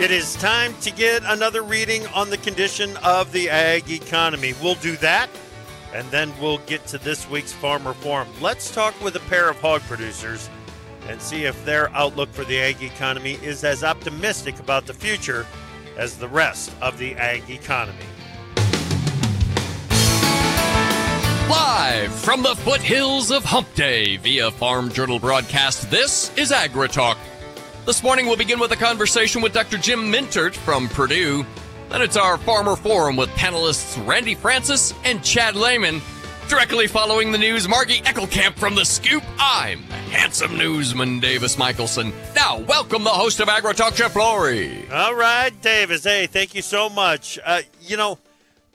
It is time to get another reading on the condition of the ag economy. We'll do that, and then we'll get to this week's Farmer Forum. Let's talk with a pair of hog producers and see if their outlook for the ag economy is as optimistic about the future as the rest of the ag economy. Live from the foothills of Hump Day via Farm Journal broadcast, this is AgriTalk. This morning we'll begin with a conversation with Dr. Jim Mintert from Purdue. Then it's our Farmer Forum with panelists Randy Francis and Chad Lehman. Directly following the news, Margie Eckelkamp from The Scoop. I'm the handsome newsman, Davis Michaelsen. Now, welcome the host of AgriTalk, Chip Flory. All right, Davis. Hey, thank you so much. Uh, you know,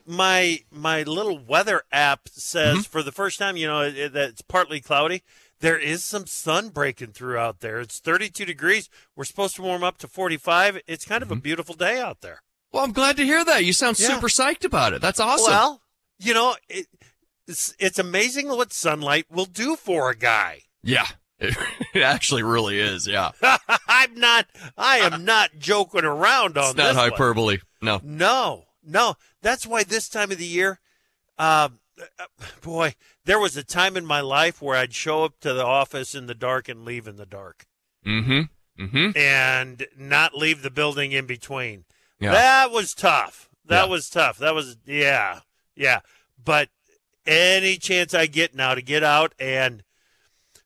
my my little weather app says Mm-hmm. for the first time, you know, it, that it's partly cloudy. There is some sun breaking through out there. It's 32 degrees. We're supposed to warm up to 45. It's kind of Mm-hmm. a beautiful day out there. Well, I'm glad to hear that. You sound Yeah. super psyched about it. That's awesome. Well, you know, it, it's, it's amazing what sunlight will do for a guy. yeah, it, it actually really is. Yeah. I'm not. I am not joking around on It's not this one. hyperbole. No. No, no. That's why this time of the year, um, uh, boy, there was a time in my life where I'd show up to the office in the dark and leave in the dark, Mm-hmm. Mm-hmm. and not leave the building in between. Yeah. That was tough. That Yeah. was tough. That was yeah, yeah. But any chance I get now to get out and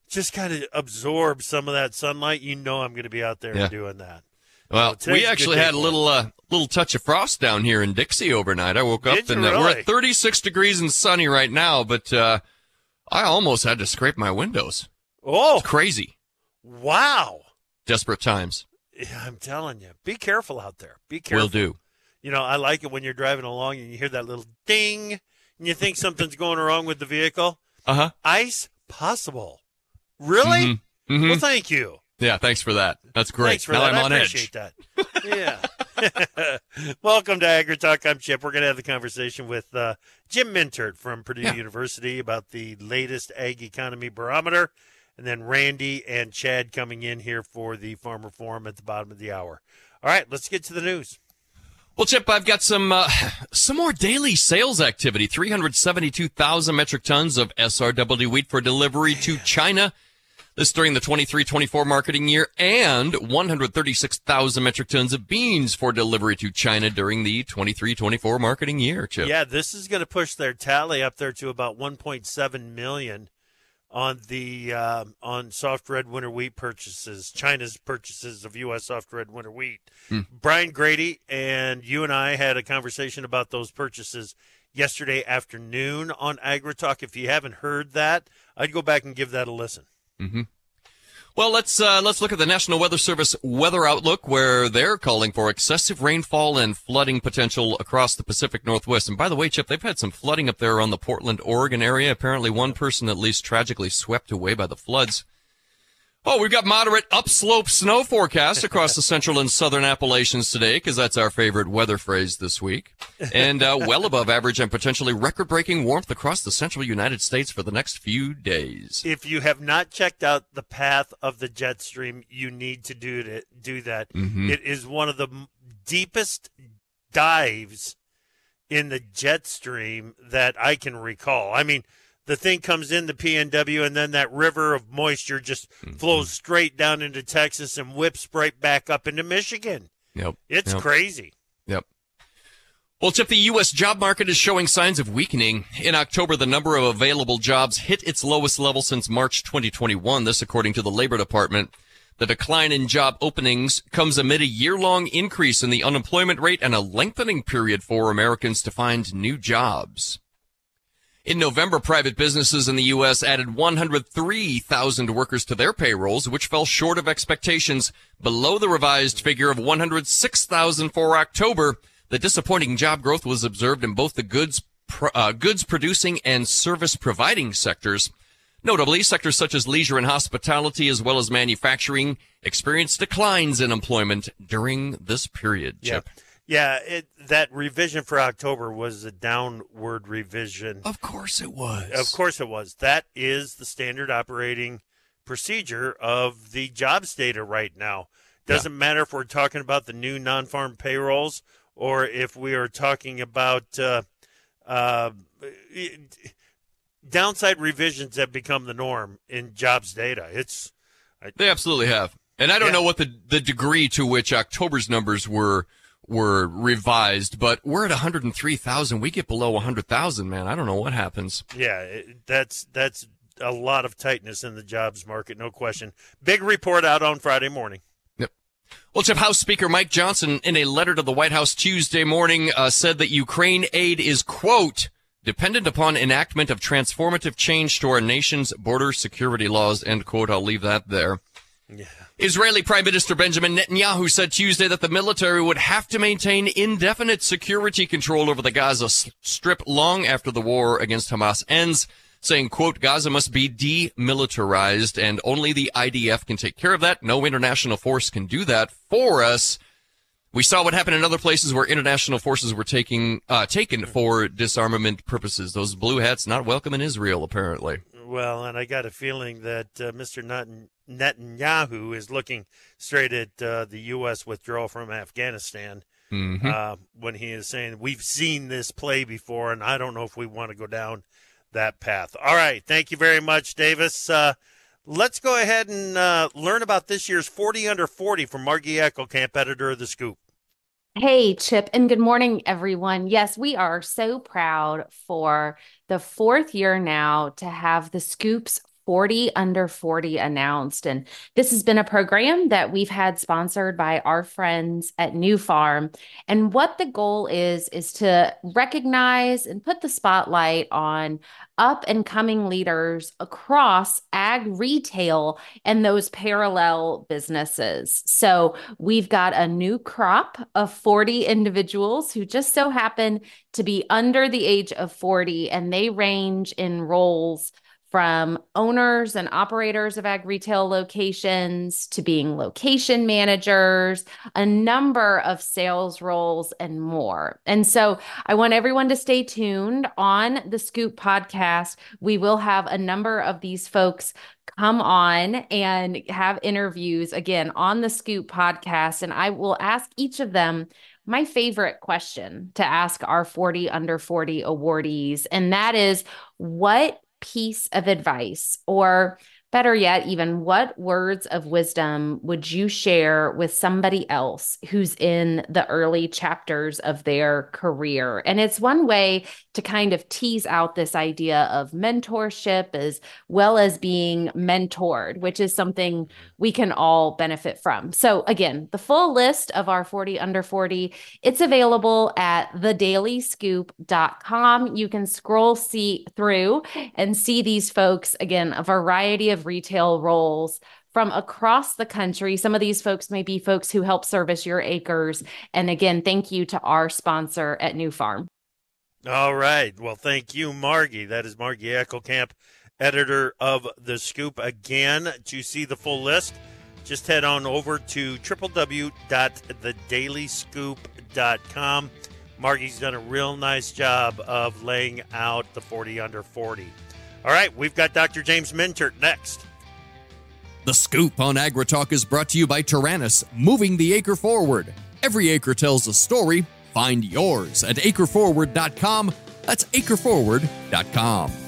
just kind of absorb some of that sunlight, you know, I'm going to be out there Yeah. doing that. Well, we actually had a little uh, little touch of frost down here in Dixie overnight. I woke up Did and uh, we're at 36 degrees and sunny right now, but uh, I almost had to scrape my windows. Oh, It's crazy. wow. Desperate times. Yeah, I'm telling you, be careful out there. Be careful. Will do. You know, I like it when you're driving along and you hear that little ding and you think something's going wrong with the vehicle. Uh huh. Ice possible. Really? hmm Well, thank you. Yeah, thanks for that. That's great. Thanks for now that. I'm I on appreciate edge. that. Yeah. Welcome to AgriTalk. I'm Chip. We're going to have the conversation with uh, Jim Mintert from Purdue Yeah. University about the latest ag economy barometer, and then Randy and Chad coming in here for the Farmer Forum at the bottom of the hour. All right, let's get to the news. Well, Chip, I've got some uh, some more daily sales activity. 372,000 metric tons of SRW wheat for delivery to China. This during the 23-24 marketing year, and 136,000 metric tons of beans for delivery to China during the 23-24 marketing year. Chip. Yeah, this is going to push their tally up there to about 1.7 million on the um, on soft red winter wheat purchases. China's purchases of U.S. soft red winter wheat. Brian Grete and you and I had a conversation about those purchases yesterday afternoon on AgriTalk. If you haven't heard that, I'd go back and give that a listen. Well, let's uh, let's look at the National Weather Service weather outlook, where they're calling for excessive rainfall and flooding potential across the Pacific Northwest. And by the way, Chip, they've had some flooding up there on the Portland, Oregon area. Apparently, one person at least tragically swept away by the floods. Oh, we've got moderate upslope snow forecast across the central and southern Appalachians today, because that's our favorite weather phrase this week. And uh, well above average and potentially record-breaking warmth across the central United States for the next few days. If you have not checked out the path of the jet stream, you need to do it. Do that. Mm-hmm. It is one of the deepest dives in the jet stream that I can recall. I mean, the thing comes in the PNW, and then that river of moisture just Mm-hmm. flows straight down into Texas and whips right back up into Michigan. Yep. It's Yep. crazy. Yep. Well, Chip, the U.S. job market is showing signs of weakening. In October, the number of available jobs hit its lowest level since March 2021. This, according to the Labor Department. The decline in job openings comes amid a year-long increase in the unemployment rate and a lengthening period for Americans to find new jobs. In November, private businesses in the U.S. added 103,000 workers to their payrolls, which fell short of expectations, below the revised figure of 106,000 for October. The disappointing job growth was observed in both the goods uh, goods producing and service providing sectors. Notably, sectors such as leisure and hospitality, as well as manufacturing, experienced declines in employment during this period. Chip. Yeah, it, that revision for October was a downward revision. Of course it was. Of course it was. That is the standard operating procedure of the jobs data right now. Doesn't yeah. matter if we're talking about the new non farm payrolls or if we are talking about uh, uh, downside revisions have become the norm in jobs data. It's I, they absolutely have, and I don't yeah. know what the the degree to which October's numbers were were revised, but we're at 103,000. We get below 100,000, man. I don't know what happens. Yeah, that's that's a lot of tightness in the jobs market, no question. Big report out on Friday morning. Yep. Well, Chip, House Speaker Mike Johnson, in a letter to the White House Tuesday morning, uh, said that Ukraine aid is, quote, dependent upon enactment of transformative change to our nation's border security laws, end quote. I'll leave that there. Yeah. Israeli Prime Minister Benjamin Netanyahu said Tuesday that the military would have to maintain indefinite security control over the Gaza Strip long after the war against Hamas ends, saying, quote, Gaza must be demilitarized and only the IDF can take care of that. No international force can do that for us. We saw what happened in other places where international forces were taking, uh, taken for disarmament purposes. Those blue hats not welcome in Israel, apparently. Well, and I got a feeling that uh, Mr. Netanyahu is looking straight at uh, the U.S. withdrawal from Afghanistan mm-hmm. uh, when he is saying, We've seen this play before, and I don't know if we want to go down that path. All right. Thank you very much, Davis. Uh, let's go ahead and uh, learn about this year's 40 under 40 from Margie Eckelkamp, editor of The Scoop. Hey, Chip, and good morning, everyone. Yes, we are so proud for the fourth year now to have the Scoops 40 under 40 announced. And this has been a program that we've had sponsored by our friends at Nufarm. And what the goal is, is to recognize and put the spotlight on up and coming leaders across ag retail and those parallel businesses. So we've got a new crop of 40 individuals who just so happen to be under the age of 40, and they range in roles from owners and operators of ag retail locations to being location managers, a number of sales roles, and more. And so I want everyone to stay tuned on the Scoop podcast. We will have a number of these folks come on and have interviews again on the Scoop podcast. And I will ask each of them my favorite question to ask our 40 under 40 awardees. And that is what piece of advice or Better yet, even what words of wisdom would you share with somebody else who's in the early chapters of their career? And it's one way to kind of tease out this idea of mentorship as well as being mentored, which is something mm-hmm. we can all benefit from. So, again, the full list of our 40 under 40, it's available at thedailyscoop.com. You can scroll see through and see these folks, again, a variety of of retail roles from across the country. Some of these folks may be folks who help service your acres. And again, thank you to our sponsor at Nufarm. All right. Well, thank you, Margie. That is Margie Eckelkamp, editor of The Scoop. Again, to see the full list, just head on over to www.thedailyscoop.com. Margie's done a real nice job of laying out the 40 under 40. All right, we've got Dr. James Mintert next. The Scoop on AgriTalk is brought to you by Taranis, moving the acre forward. Every acre tells a story. Find yours at acreforward.com. That's acreforward.com.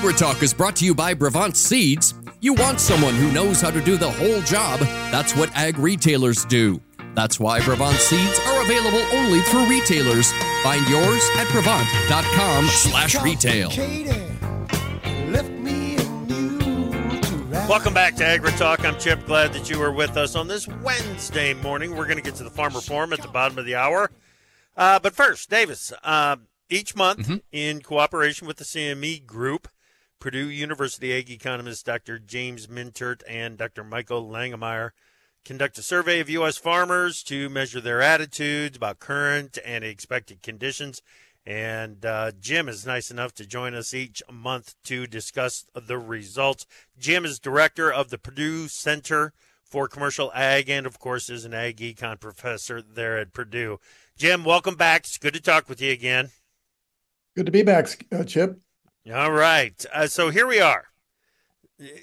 AgriTalk is brought to you by Brevant Seeds. You want someone who knows how to do the whole job. That's what ag retailers do. That's why Brevant Seeds are available only through retailers. Find yours at Brevant.com slash retail. Welcome back to AgriTalk. I'm Chip. Glad that you are with us on this Wednesday morning. We're going to get to the Farmer Forum at the bottom of the hour. Uh, but first, Davis, uh, each month, Mm-hmm. in cooperation with the CME Group, Purdue University ag economists Dr. James Mintert and Dr. Michael Langemeier conduct a survey of U.S. farmers to measure their attitudes about current and expected conditions. And uh, Jim is nice enough to join us each month to discuss the results. Jim is director of the Purdue Center for Commercial Ag and, of course, is an ag econ professor there at Purdue. Jim, welcome back. It's good to talk with you again. Good to be back, uh, Chip. All right. Uh, so here we are.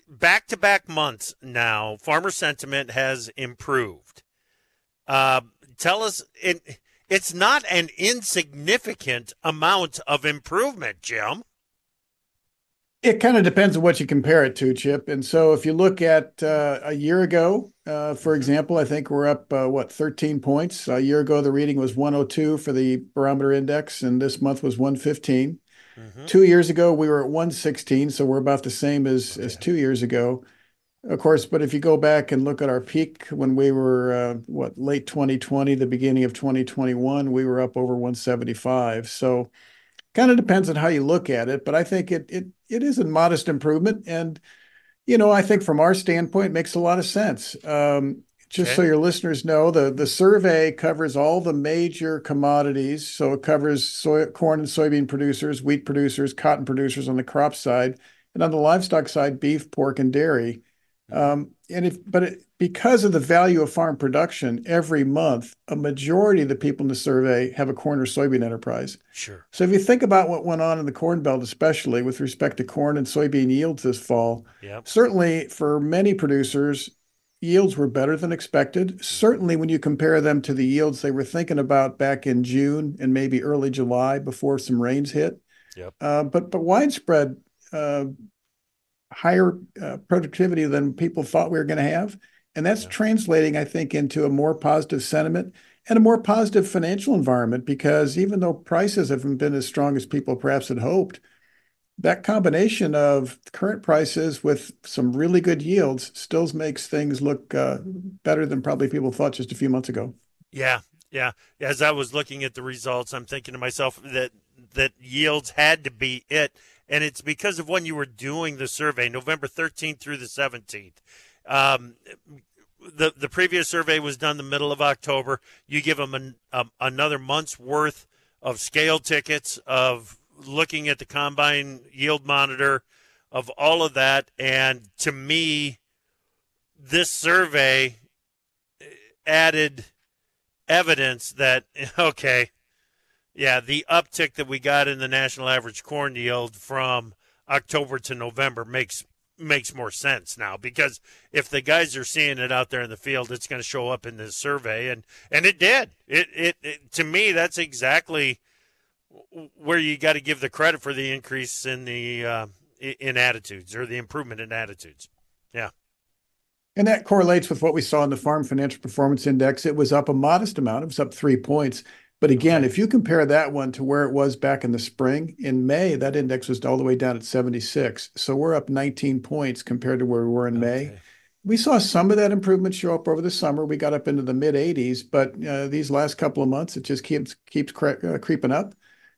Back to back months now, farmer sentiment has improved. Uh, tell us, it, it's not an insignificant amount of improvement, Jim. It kind of depends on what you compare it to, Chip. And so if you look at uh, a year ago, uh, for example, I think we're up, uh, what, 13 points. A year ago, the reading was 102 for the barometer index, and this month was 115. Two years ago, we were at 116, so we're about the same as, as two years ago. Of course, but if you go back and look at our peak when we were, uh, what, late 2020, the beginning of 2021, we were up over 175. So kind of depends on how you look at it, but I think it it it is a modest improvement, and you know I think from our standpoint it makes a lot of sense. Um, just so your listeners know, the the survey covers all the major commodities. So it covers soy, corn and soybean producers, wheat producers, cotton producers on the crop side, and on the livestock side, beef, pork, and dairy. Um, and if, but it, because of the value of farm production, every month, a majority of the people in the survey have a corn or soybean enterprise. Sure. So if you think about what went on in the Corn Belt, especially with respect to corn and soybean yields this fall, Yep. certainly for many producers, yields were better than expected. Certainly when you compare them to the yields they were thinking about back in June and maybe early July before some rains hit. Yep. Uh, but but widespread uh, higher uh, productivity than people thought we were going to have. And that's Yeah. translating, I think, into a more positive sentiment and a more positive financial environment because even though prices haven't been as strong as people perhaps had hoped, that combination of current prices with some really good yields still makes things look uh, better than probably people thought just a few months ago. Yeah, yeah. As I was looking at the results, I'm thinking to myself that that yields had to be it, and it's because of when you were doing the survey, November 13th through the 17th. Um, the the previous survey was done the middle of October. You give them an, um, another month's worth of scale tickets of looking at the combine yield monitor of all of that, and to me, this survey uh, added evidence that okay, yeah, the uptick that we got in the national average corn yield from October to November makes makes more sense now because if the guys are seeing it out there in the field, it's going to show up in this survey, and and it did. It it, it to me that's exactly where you got to give the credit for the increase in the uh, in attitudes or the improvement in attitudes. Yeah. And that correlates with what we saw in the Farm Financial Performance Index. It was up a modest amount. It was up three points. But again, if you compare that one to where it was back in the spring, in May, that index was all the way down at 76. So we're up 19 points compared to where we were in okay. May. We saw some of that improvement show up over the summer. We got up into the mid 80s, but uh, these last couple of months, it just keeps keeps cre- uh, creeping up.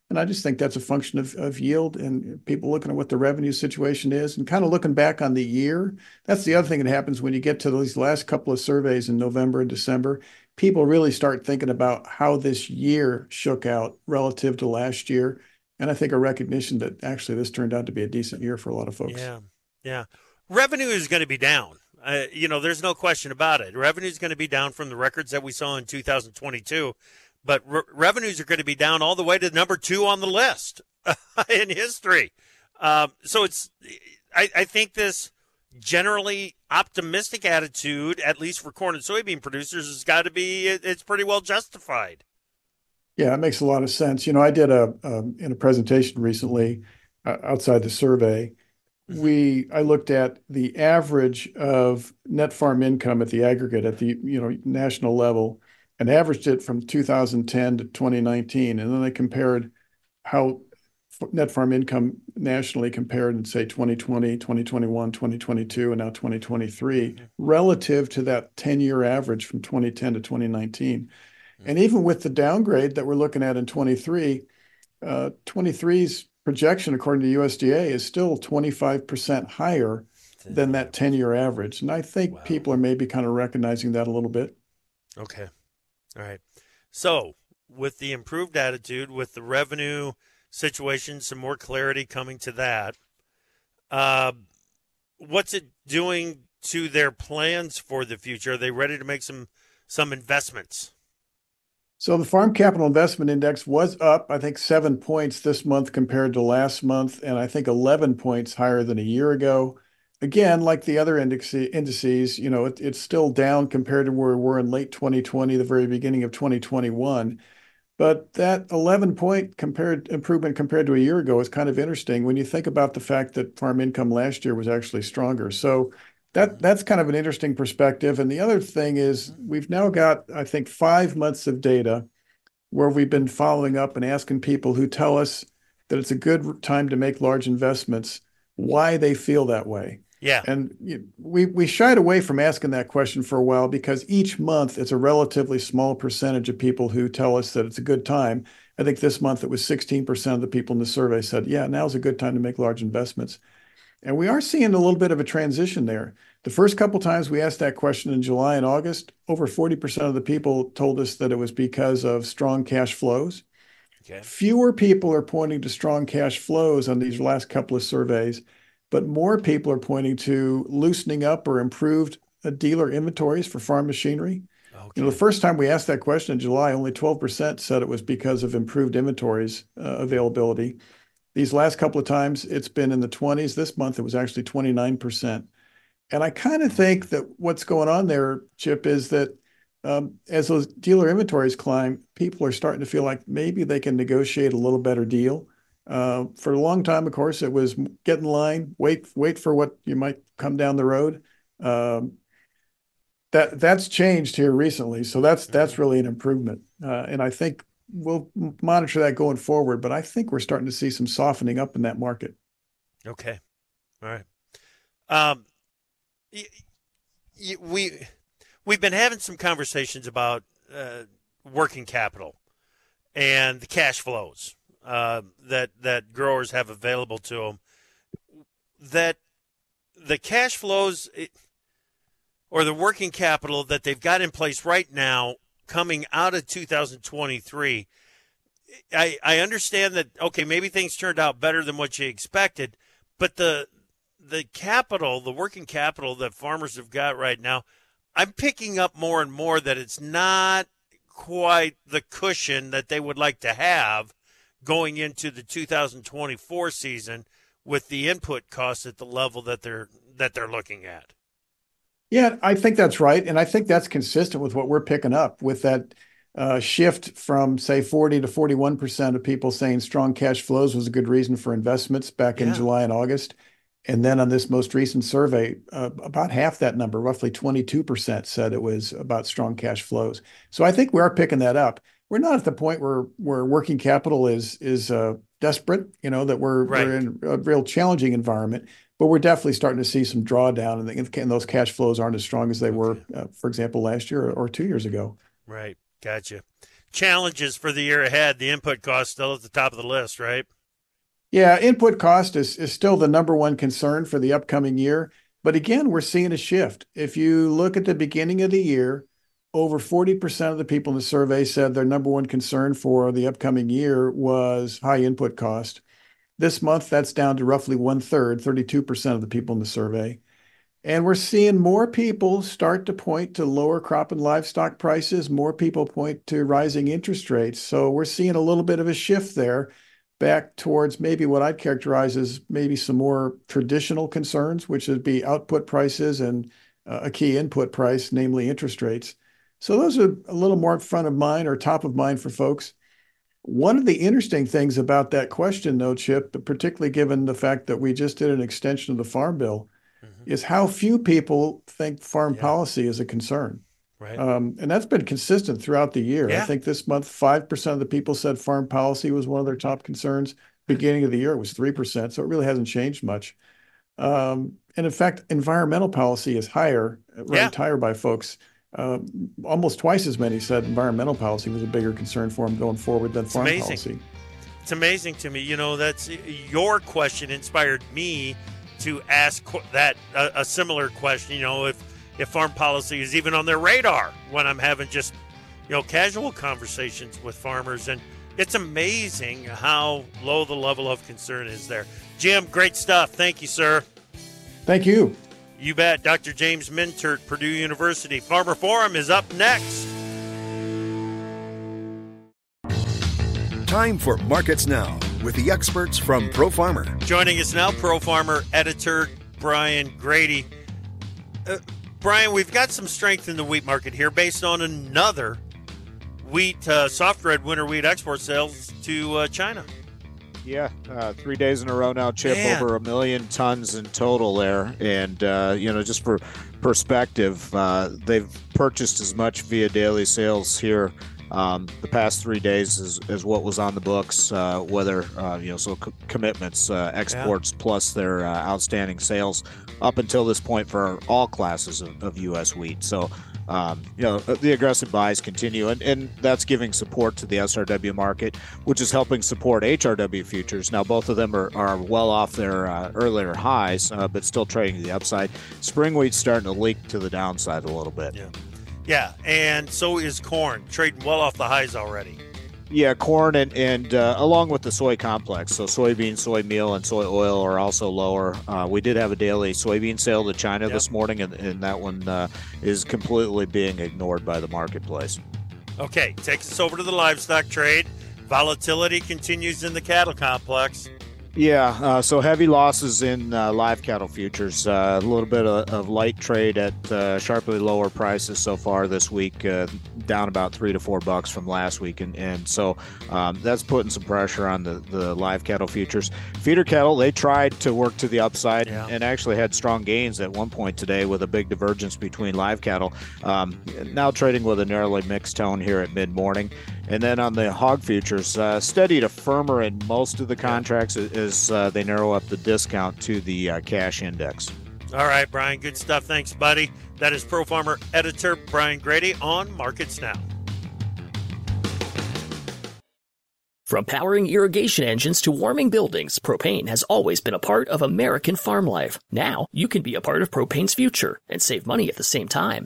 And I just think that's a function of, of yield and people looking at what the revenue situation is and kind of looking back on the year. That's the other thing that happens when you get to these last couple of surveys in November and December people really start thinking about how this year shook out relative to last year. And I think a recognition that actually this turned out to be a decent year for a lot of folks. Yeah. Yeah. Revenue is going to be down. Uh, you know, there's no question about it. Revenue is going to be down from the records that we saw in 2022, but re- revenues are going to be down all the way to number two on the list in history. Um, so it's, I, I think this generally optimistic attitude, at least for corn and soybean producers, has got to be it's pretty well justified. Yeah, it makes a lot of sense. You know, I did a um, in a presentation recently uh, outside the survey. Mm-hmm. We I looked at the average of net farm income at the aggregate at the you know national level and averaged it from 2010 to 2019, and then I compared how net farm income nationally compared in say 2020, 2021, 2022, and now 2023 mm-hmm. relative to that 10-year average from 2010 to 2019. Mm-hmm. And even with the downgrade that we're looking at in 23, uh, 23's projection according to USDA is still 25% higher than that 10-year average. And I think wow. people are maybe kind of recognizing that a little bit. Okay. All right. So, with the improved attitude, with the revenue situation, some more clarity coming to that. Uh, what's it doing to their plans for the future? Are they ready to make some some investments? So the Farm Capital Investment Index was up, I think, seven points this month compared to last month, and I think 11 points higher than a year ago. Again, like the other indices, you know, it, it's still down compared to where we were in late 2020, the very beginning of 2021. But that 11 point compared improvement compared to a year ago is kind of interesting when you think about the fact that farm income last year was actually stronger. So that that's kind of an interesting perspective. And the other thing is we've now got, I think, five months of data where we've been following up and asking people who tell us that it's a good time to make large investments, why they feel that way. Yeah. And we we shied away from asking that question for a while because each month it's a relatively small percentage of people who tell us that it's a good time. I think this month it was 16% of the people in the survey said, "Yeah, now's a good time to make large investments." And we are seeing a little bit of a transition there. The first couple times we asked that question in July and August, over 40% of the people told us that it was because of strong cash flows. Okay. Fewer people are pointing to strong cash flows on these last couple of surveys but more people are pointing to loosening up or improved uh, dealer inventories for farm machinery. Okay. You know, the first time we asked that question in July, only 12% said it was because of improved inventories uh, availability. These last couple of times, it's been in the 20s. This month, it was actually 29%. And I kind of think that what's going on there, Chip, is that um, as those dealer inventories climb, people are starting to feel like maybe they can negotiate a little better deal. Uh, for a long time, of course, it was get in line, wait, wait for what you might come down the road. Um, that that's changed here recently, so that's that's mm-hmm. really an improvement, uh, and I think we'll monitor that going forward. But I think we're starting to see some softening up in that market. Okay, all right. Um, we we've been having some conversations about uh, working capital and the cash flows uh, that that growers have available to them. That the cash flows or the working capital that they've got in place right now, coming out of 2023. I, I understand that okay maybe things turned out better than what you expected, but the the capital, the working capital that farmers have got right now, I'm picking up more and more that it's not quite the cushion that they would like to have going into the 2024 season with the input costs at the level that they're that they're looking at. Yeah, I think that's right, and I think that's consistent with what we're picking up with that uh, shift from say 40 to 41 percent of people saying strong cash flows was a good reason for investments back yeah. in July and August. And then on this most recent survey, uh, about half that number, roughly 22%, said it was about strong cash flows. So I think we are picking that up. We're not at the point where where working capital is is uh, desperate. You know that we're Right. we're in a real challenging environment, but we're definitely starting to see some drawdown, and, the, and those cash flows aren't as strong as they were, uh, for example, last year or, or two years ago. Right. Gotcha. Challenges for the year ahead. The input cost still at the top of the list, right? Yeah, input cost is, is still the number one concern for the upcoming year. But again, we're seeing a shift. If you look at the beginning of the year, over 40% of the people in the survey said their number one concern for the upcoming year was high input cost. This month, that's down to roughly one third, 32% of the people in the survey. And we're seeing more people start to point to lower crop and livestock prices. More people point to rising interest rates. So we're seeing a little bit of a shift there back towards maybe what I'd characterize as maybe some more traditional concerns, which would be output prices and uh, a key input price, namely interest rates. So those are a little more front of mind or top of mind for folks. One of the interesting things about that question, though, Chip, particularly given the fact that we just did an extension of the Farm Bill, is how few people think farm Yeah. policy is a concern. Right. Um, and that's been consistent throughout the year. Yeah. I think this month, 5% of the people said farm policy was one of their top concerns. Beginning of the year, it was 3%. So it really hasn't changed much. Um, and in fact, environmental policy is higher, uh, ranked higher by folks. Um, almost twice as many said environmental policy was a bigger concern for them going forward than farm amazing. policy. It's amazing to me. You know, that's your question inspired me to ask that a, a similar question. You know, if if farm policy is even on their radar when I'm having just you know casual conversations with farmers, and it's amazing how low the level of concern is there. Jim, great stuff. Thank you, sir. Thank you. You bet. Dr. James Mintert, Purdue University. Farmer Forum is up next. Time for Markets Now with the experts from Pro Farmer. Joining us now, Pro Farmer editor Brian Grete. Uh, Brian, we've got some strength in the wheat market here based on another wheat, uh, soft red winter wheat export sales to uh, China. Yeah, uh, three days in a row now, Chip. Man. Over a million tons in total there, and uh, you know, just for perspective, uh, they've purchased as much via daily sales here um, the past three days as, as what was on the books. Uh, whether uh, you know, so co- commitments, uh, exports plus their uh, outstanding sales up until this point for all classes of, of U.S. wheat. So um, you know, the aggressive buys continue, and, and that's giving support to the SRW market, which is helping support HRW futures. Now, both of them are, are well off their uh, earlier highs, uh, but still trading the upside. Spring wheat's starting to leak to the downside a little bit. Yeah. Yeah, and so is corn, trading well off the highs already. Yeah, corn and, and uh, along with the soy complex. So soybean, soy meal, and soy oil are also lower. Uh, we did have a daily soybean sale to China Yep. this morning, and, and that one uh, is completely being ignored by the marketplace. Okay, takes us over to the livestock trade. Volatility continues in the cattle complex. Yeah, uh, so heavy losses in uh, live cattle futures. Uh, a little bit of, of light trade at uh, sharply lower prices so far this week, uh, down about three to four bucks from last week, and and so um, that's putting some pressure on the, the live cattle futures. Feeder cattle, they tried to work to the upside Yeah. and actually had strong gains at one point today with a big divergence between live cattle. Um, now trading with a narrowly mixed tone here at mid morning. And then on the hog futures, uh, steady to firmer in most of the contracts as uh, they narrow up the discount to the uh, cash index. All right, Brian, good stuff. Thanks, buddy. That is Pro Farmer editor Brian Grete on Markets Now. From powering irrigation engines to warming buildings, propane has always been a part of American farm life. Now, you can be a part of propane's future and save money at the same time.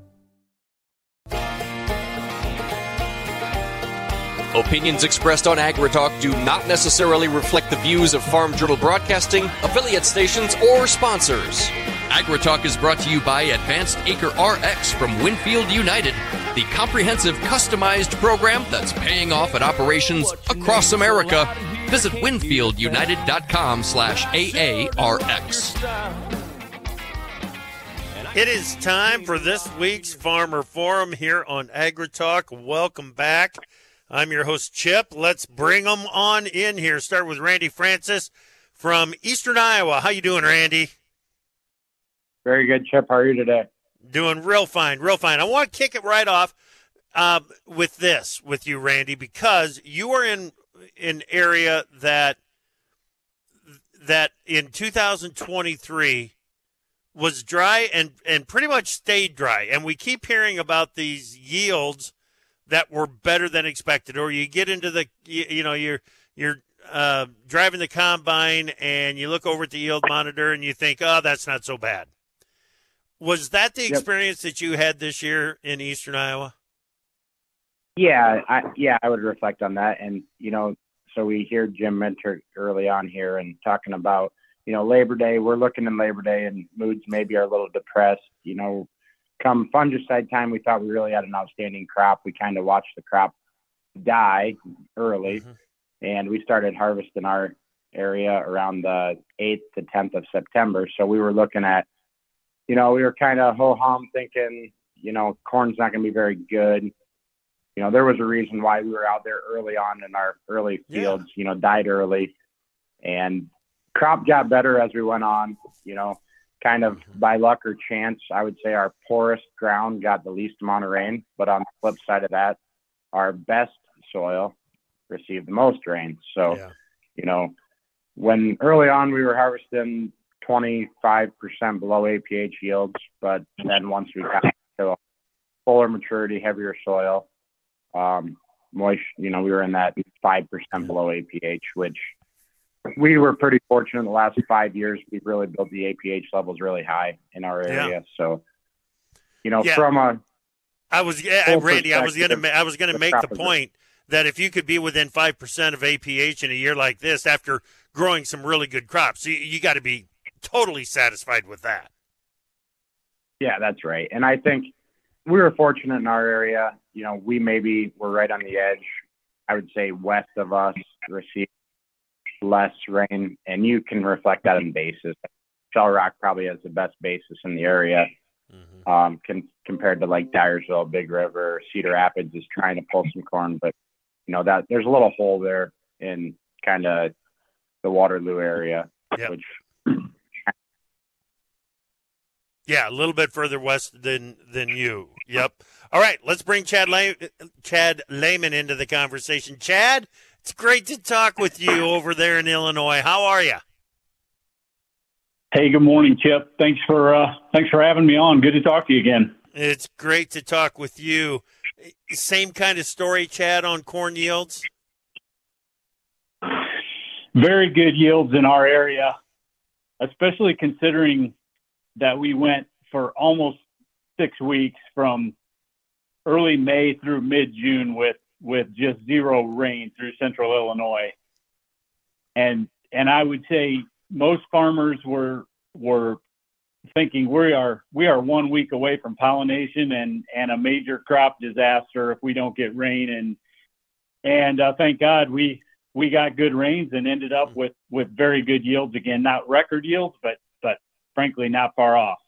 Opinions expressed on AgriTalk do not necessarily reflect the views of Farm Journal Broadcasting, affiliate stations, or sponsors. AgriTalk is brought to you by Advanced Acre RX from Winfield United, the comprehensive customized program that's paying off at operations across America. Visit winfieldunited.com slash AARX. It is time for this week's Farmer Forum here on AgriTalk. Welcome back. I'm your host, Chip. Let's bring them on in here. Start with Randy Francis from Eastern Iowa. How you doing, Randy? Very good, Chip. How are you today? Doing real fine, real fine. I want to kick it right off uh, with this with you, Randy, because you are in an area that that in 2023 was dry and and pretty much stayed dry, and we keep hearing about these yields that were better than expected, or you get into the you, you know you're you're uh, driving the combine and you look over at the yield monitor and you think, oh, that's not so bad. Was that the Yep. experience that you had this year in Eastern Iowa? Yeah, I yeah, I would reflect on that. And you know, so we hear Jim Mintert early on here and talking about, you know, Labor Day. We're looking in Labor Day and moods maybe are a little depressed. You know, come fungicide time, we thought we really had an outstanding crop. We kind of watched the crop die early, mm-hmm. and we started harvesting our area around the 8th to 10th of September. So we were looking at, you know, we were kind of ho hum thinking, you know, corn's not going to be very good. You know, there was a reason why we were out there early on in our early fields, you know, died early. And crop got better as we went on, you know, kind of by luck or chance. I would say our poorest ground got the least amount of rain. But on the flip side of that, our best soil received the most rain. So, you know, when early on we were harvesting 25% below APH yields, but then once we got to fuller maturity, heavier soil, um, moist, you know, we were in that 5% below APH, which we were pretty fortunate in the last five years. We've really built the APH levels really high in our Yeah. area. So, you know, Yeah. from a I was yeah, Randy. I was gonna I was gonna make the point that if you could be within five percent of APH in a year like this after growing some really good crops, you, you got to be totally satisfied with that. Yeah, that's right. And I think we were fortunate in our area. You know, we maybe were right on the edge. I would say west of us received less rain, and you can reflect that in basis. Shell Rock probably has the best basis in the area, um, con- compared to like Dyersville, Big River, Cedar Rapids is trying to pull some corn, but you know that there's a little hole there in kind of the Waterloo area, which Yeah, a little bit further west than than you. Yep. All right, let's bring Chad Lay- Chad Lehman into the conversation. Chad, it's great to talk with you over there in Illinois. How are you? Hey, good morning, Chip. Thanks for uh, thanks for having me on. Good to talk to you again. It's great to talk with you. Same kind of story, Chad, on corn yields. Very good yields in our area, especially considering that we went for almost six weeks from early May through mid June with with just zero rain through central Illinois. And and I would say most farmers were were thinking we are we are one week away from pollination and and a major crop disaster if we don't get rain. And and uh, thank God we we got good rains and ended up with with very good yields again. Not record yields but but frankly not far off.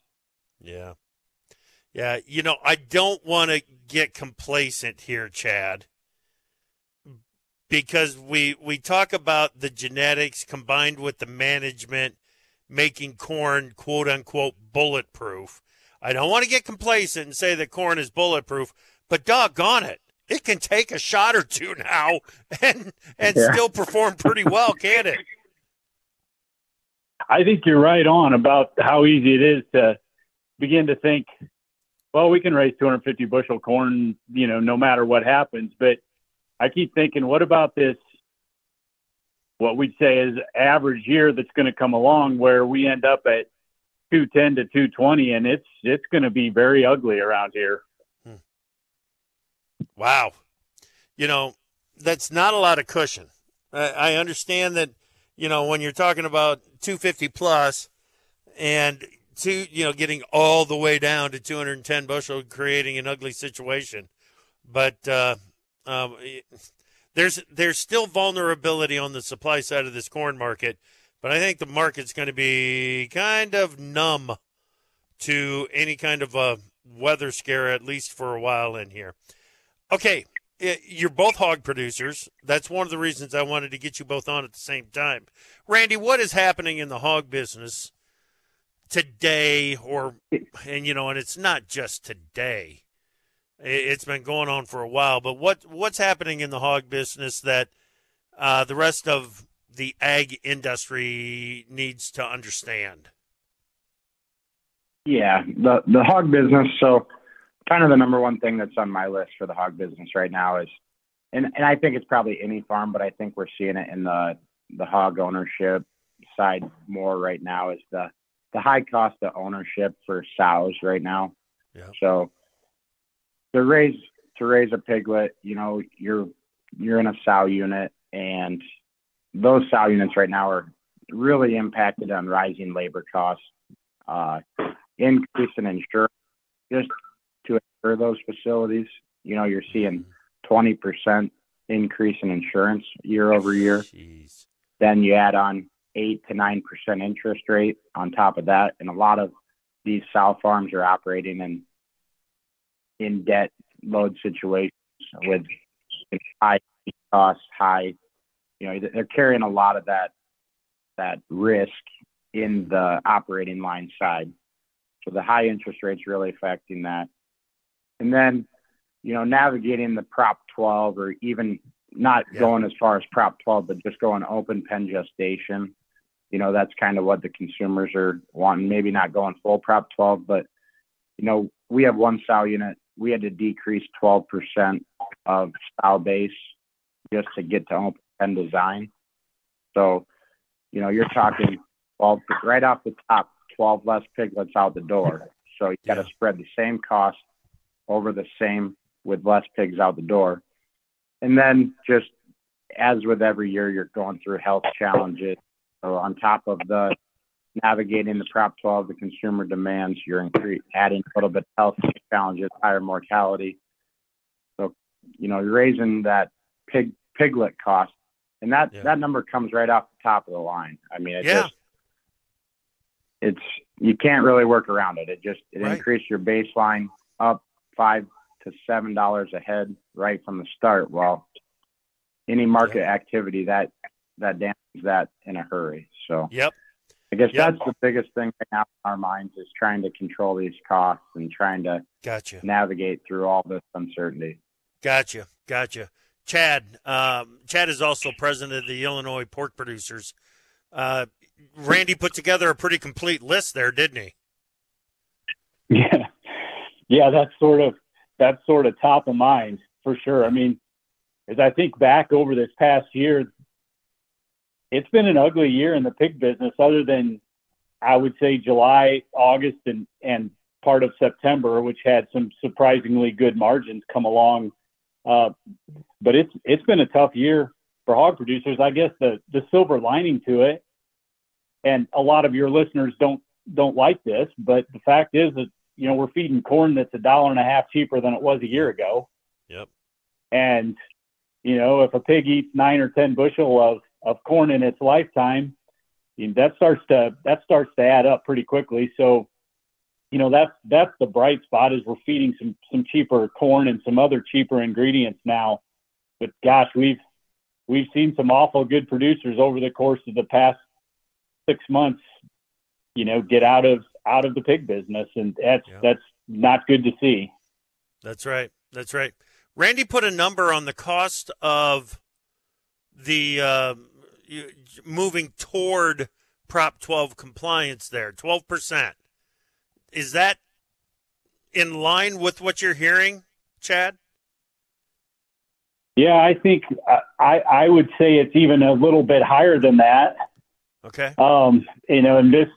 Yeah. Yeah you know I don't want to get complacent here Chad because we we talk about the genetics combined with the management making corn quote unquote bulletproof. I don't want to get complacent and say that corn is bulletproof, but doggone it, it can take a shot or two now and and yeah. still perform pretty well, can't it? I think you're right on about how easy it is to begin to think, well, we can raise 250 bushel corn, you know, no matter what happens. But I keep thinking, what about this what we'd say is average year that's going to come along where we end up at 210 to 220 and it's it's going to be very ugly around here. Hmm. wow. You know that's not a lot of cushion. I, I understand that you know when you're talking about 250 plus and two you know getting all the way down to 210 bushel creating an ugly situation. But uh, um, there's there's still vulnerability on the supply side of this corn market, but I think the market's going to be kind of numb to any kind of a weather scare at least for a while in here. Okay, you're both hog producers. That's one of the reasons I wanted to get you both on at the same time. Randy, what is happening in the hog business today or and you know, and it's not just today it's been going on for a while. But what what's happening in the hog business that uh, the rest of the ag industry needs to understand? Yeah, the the hog business. So, kind of the number one thing that's on my list for the hog business right now is, and and I think it's probably any farm, but I think we're seeing it in the the hog ownership side more right now is the the high cost of ownership for sows right now. Yeah. So to raise to raise a piglet, you know, you're you're in a sow unit, and those sow units right now are really impacted on rising labor costs, uh, increase in insurance just to insure those facilities. You know, you're seeing 20% increase in insurance year over year. Jeez. Then you add on eight to nine percent interest rate on top of that, and a lot of these sow farms are operating in in debt load situations with high costs, high, you know, they're carrying a lot of that that risk in the operating line side. So the high interest rates really affecting that. And then, you know, navigating the Prop 12 or even not yeah. going as far as Prop 12, but just going open pen gestation. You know, that's kind of what the consumers are wanting. Maybe not going full Prop 12, but you know, we have one sow unit we had to decrease 12% of style base just to get to open pen design. So, you know, you're talking 12 right off the top, 12 less piglets out the door. So you got to yeah. spread the same cost over the same with less pigs out the door. And then just as with every year, you're going through health challenges. So on top of the navigating the Prop 12, the consumer demands, you're incre- adding a little bit of health challenges, higher mortality. So, you know, you're raising that pig piglet cost, and that yeah. that number comes right off the top of the line. I mean, it yeah. just it's you can't really work around it. It just it right. increased your baseline up five to seven dollars a head right from the start. Well, any market yeah. activity that that damages that in a hurry. So yep, I guess yep. that's the biggest thing right now in our minds is trying to control these costs and trying to gotcha. navigate through all this uncertainty. Gotcha, gotcha. Chad, um, Chad is also president of the Illinois Pork Producers. Uh, Randy put together a pretty complete list there, didn't he? Yeah, yeah, that's sort of that's sort of top of mind for sure. I mean, as I think back over this past year, it's been an ugly year in the pig business, other than I would say July, August, and and part of September, which had some surprisingly good margins come along. Uh, but it's it's been a tough year for hog producers. I guess the the silver lining to it, and a lot of your listeners don't don't like this, but the fact is that you know we're feeding corn that's a dollar and a half cheaper than it was a year ago. Yep. And you know, if a pig eats nine or ten bushel of of corn in its lifetime, that starts to that starts to add up pretty quickly. So, you know, that's that's the bright spot is we're feeding some some cheaper corn and some other cheaper ingredients now. But gosh, we've we've seen some awful good producers over the course of the past six months, you know, get out of out of the pig business, and that's yeah. that's not good to see. That's right. That's right. Randy put a number on the cost of the uh, moving toward Prop 12 compliance there, 12%. Is that in line with what you're hearing, Chad? Yeah, I think uh, I, I would say it's even a little bit higher than that. Okay. Um, you know, in this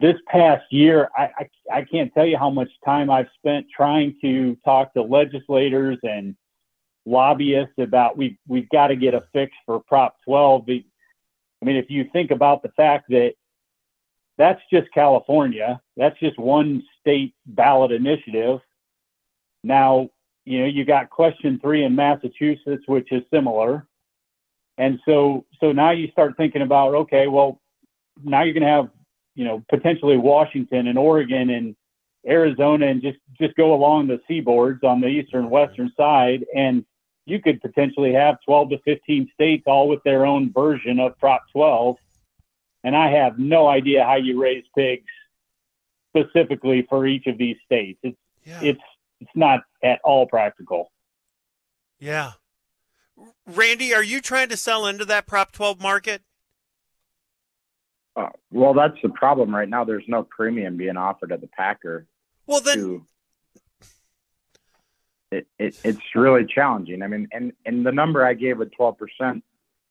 this past year, I, I, I can't tell you how much time I've spent trying to talk to legislators and lobbyists about we we've got to get a fix for Prop 12. I mean, if you think about the fact that that's just California, that's just one state ballot initiative. Now, you know, you got question three in Massachusetts, which is similar. And so, so now you start thinking about, okay, well, now you're going to have you know, potentially Washington and Oregon and Arizona and just, just go along the seaboards on the eastern western side. And you could potentially have 12 to 15 states all with their own version of Prop 12. And I have no idea how you raise pigs specifically for each of these states. It's, yeah. it's, it's not at all practical. Yeah. Randy, are you trying to sell into that Prop 12 market? Uh, well, that's the problem right now. There's no premium being offered at the Packer. Well, then to, it, it, it's really challenging. I mean, and and the number I gave with 12 percent,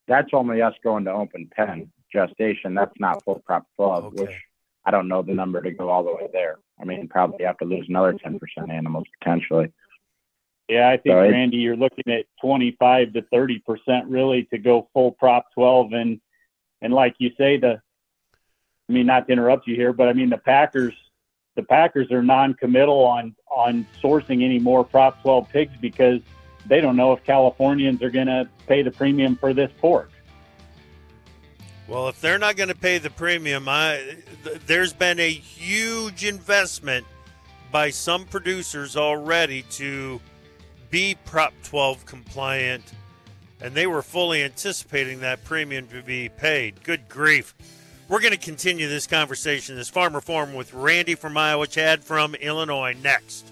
that's only us going to open pen gestation. That's not full prop 12, okay. which I don't know the number to go all the way there. I mean, probably have to lose another 10 percent animals potentially. Yeah, I think so Randy, you're looking at 25 to 30 percent really to go full prop 12, and and like you say, the I mean, not to interrupt you here, but I mean the Packers, the Packers are non-committal on on sourcing any more Prop 12 pigs because they don't know if Californians are going to pay the premium for this pork. Well, if they're not going to pay the premium, I, th- there's been a huge investment by some producers already to be Prop 12 compliant, and they were fully anticipating that premium to be paid. Good grief. We're going to continue this conversation, this Farmer Forum with Randy from Iowa, Chad from Illinois next.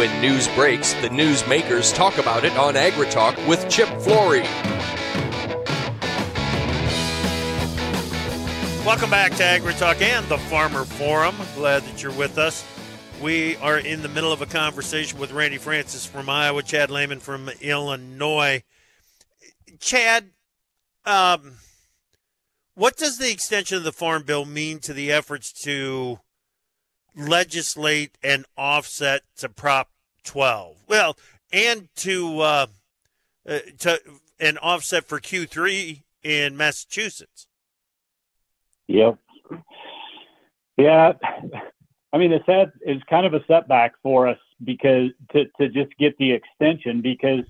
When news breaks, the newsmakers talk about it on AgriTalk with Chip Flory. Welcome back to AgriTalk and the Farmer Forum. Glad that you're with us. We are in the middle of a conversation with Randy Francois from Iowa, Chad Lehman from Illinois. Chad, um, what does the extension of the Farm Bill mean to the efforts to legislate an offset to Prop 12? Well, and to uh, uh, to an offset for Q3 in Massachusetts. Yep. Yeah. I mean, it's had, it's kind of a setback for us because to, to just get the extension because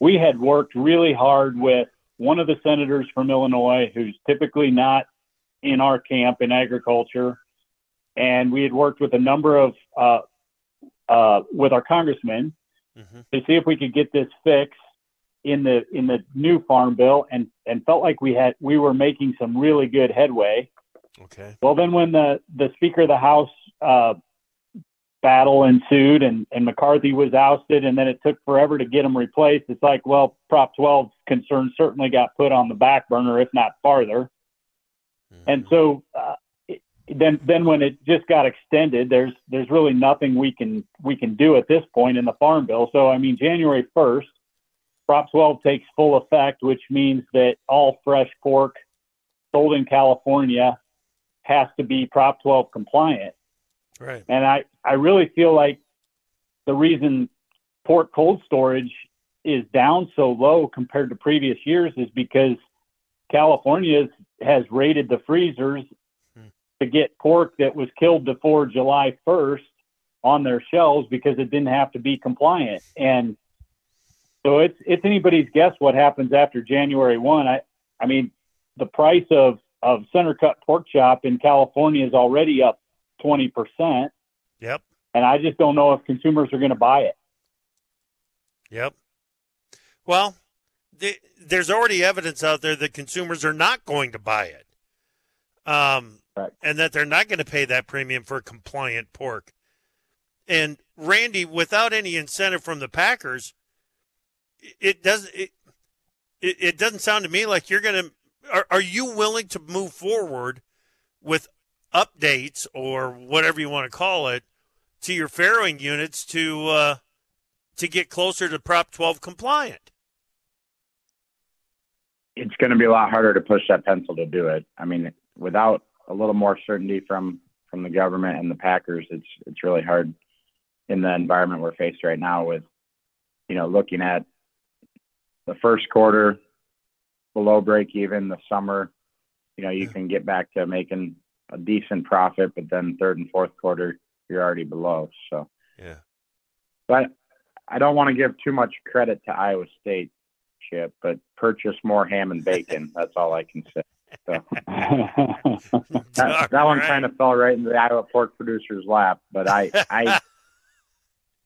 we had worked really hard with one of the senators from Illinois who's typically not in our camp in agriculture. And we had worked with a number of, uh, uh, with our congressmen mm-hmm. to see if we could get this fixed in the in the new farm bill and and felt like we had we were making some really good headway okay well then when the the speaker of the house uh, battle ensued and and mccarthy was ousted and then it took forever to get him replaced it's like well prop 12 concerns certainly got put on the back burner if not farther mm-hmm. and so uh, then then when it just got extended there's there's really nothing we can we can do at this point in the farm bill so i mean january 1st Prop 12 takes full effect, which means that all fresh pork sold in California has to be Prop 12 compliant. Right. And I, I really feel like the reason pork cold storage is down so low compared to previous years is because California has raided the freezers. To get pork that was killed before July 1st on their shelves because it didn't have to be compliant. And so it's it's anybody's guess what happens after January one. I I mean the price of of center cut pork chop in California is already up twenty percent. Yep. And I just don't know if consumers are going to buy it. Yep. Well, the, there's already evidence out there that consumers are not going to buy it, um, right. and that they're not going to pay that premium for compliant pork. And Randy, without any incentive from the Packers, it does it, it, it doesn't sound to me like you're going to are, are you willing to move forward with updates or whatever you want to call it to your farrowing units to uh, to get closer to Prop 12 compliant? It's going to be a lot harder to push that pencil to do it. I mean, without a little more certainty from from the government and the Packers, it's it's really hard in the environment we're faced right now with, you know, looking at the first quarter below break even, the summer, you know, you yeah. can get back to making a decent profit, but then third and fourth quarter, you're already below. So, yeah. But I don't want to give too much credit to Iowa State, Chip, but purchase more ham and bacon. That's all I can say. So that, that one kind of fell right into the Iowa pork producer's lap, but I, I,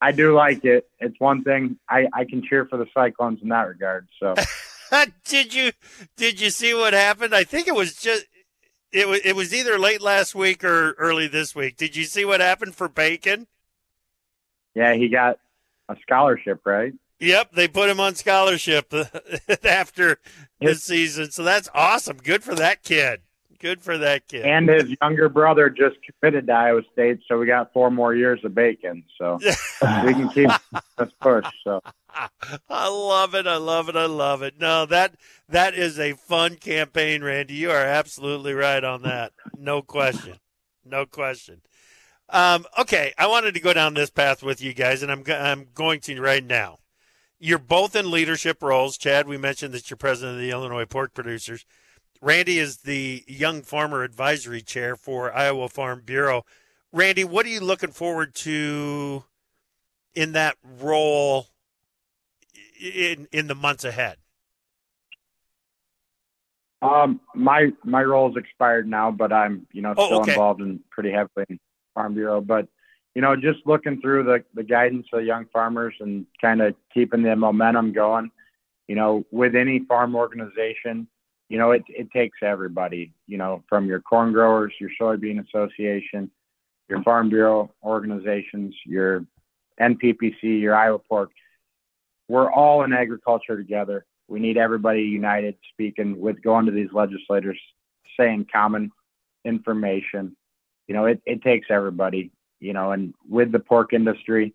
I do like it. It's one thing I, I can cheer for the Cyclones in that regard. So, did you did you see what happened? I think it was just it was it was either late last week or early this week. Did you see what happened for Bacon? Yeah, he got a scholarship, right? Yep, they put him on scholarship after this season, so that's awesome. Good for that kid. Good for that kid. And his younger brother just committed to Iowa State, so we got four more years of bacon. So we can keep this push. So I love it. I love it. I love it. No, that that is a fun campaign, Randy. You are absolutely right on that. No question. No question. Um, okay, I wanted to go down this path with you guys, and I'm I'm going to right now. You're both in leadership roles. Chad, we mentioned that you're president of the Illinois Pork Producers. Randy is the Young Farmer Advisory Chair for Iowa Farm Bureau. Randy, what are you looking forward to in that role in in the months ahead? Um, my my role's expired now, but I'm you know oh, still okay. involved in pretty heavily in Farm Bureau. But you know, just looking through the the guidance of young farmers and kind of keeping the momentum going. You know, with any farm organization, you know, it, it takes everybody, you know, from your corn growers, your soybean association, your farm bureau organizations, your NPPC, your Iowa pork. We're all in agriculture together. We need everybody united, speaking with going to these legislators, saying common information. You know, it, it takes everybody. You know, and with the pork industry,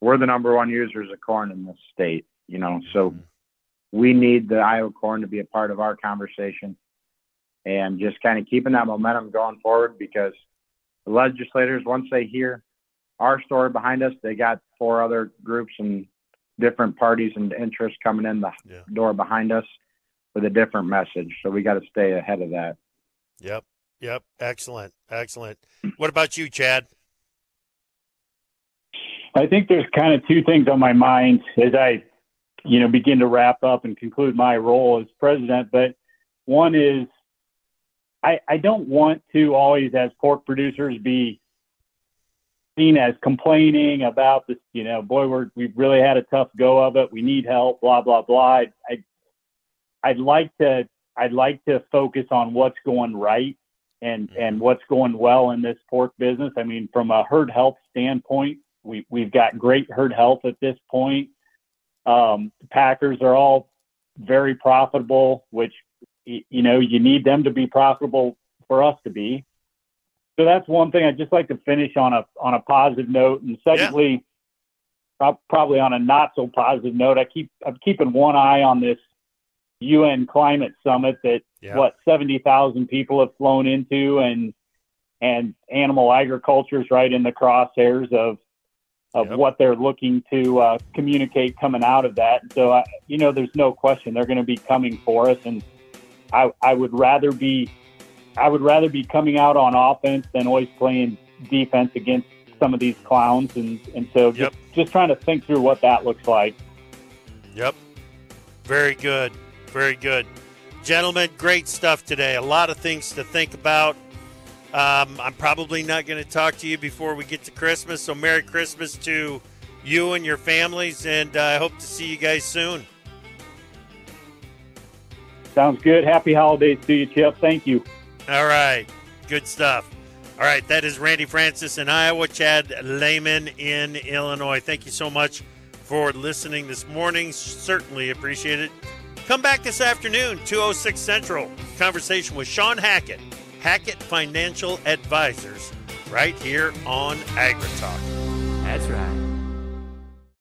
we're the number one users of corn in this state, you know, so Mm-hmm. we need the Iowa corn to be a part of our conversation and just kind of keeping that momentum going forward because the legislators, once they hear our story behind us, they got four other groups and different parties and interests coming in the Yeah. door behind us with a different message. So we got to stay ahead of that. Yep. Yep. Excellent. Excellent. What about you, Chad? I think there's kind of two things on my mind as I, you know, begin to wrap up and conclude my role as president. But one is I, I don't want to always, as pork producers, be seen as complaining about this, you know, boy, we're, we've really had a tough go of it. We need help, blah, blah, blah. I, I, I'd like to, I'd like to focus on what's going right and, mm-hmm. and what's going well in this pork business. I mean, from a herd health standpoint, we, we've got great herd health at this point. Um, the Packers are all very profitable, which, you know, you need them to be profitable for us to be. So that's one thing I'd just like to finish on a, on a positive note. And secondly, prob- probably on a not so positive note, I keep, I'm keeping one eye on this UN climate summit that Yeah. what 70,000 people have flown into and, and animal agriculture is right in the crosshairs of of Yep. what they're looking to uh, communicate coming out of that. So, I, you know, there's no question they're going to be coming for us, and I, I would rather be, I would rather be coming out on offense than always playing defense against some of these clowns, and and so just, Yep. just trying to think through what that looks like. Yep. Very good. Very good. Gentlemen, great stuff today. A lot of things to think about. Um, I'm probably not going to talk to you before we get to Christmas. So, Merry Christmas to you and your families, and uh, I hope to see you guys soon. Sounds good. Happy holidays to you, Chip. Thank you. All right. Good stuff. All right. That is Randy Francois in Iowa, Chad Lehman in Illinois. Thank you so much for listening this morning. Certainly appreciate it. Come back this afternoon, 206 Central. Conversation with Sean Hackett, Hackett Financial Advisors, right here on AgriTalk. That's right.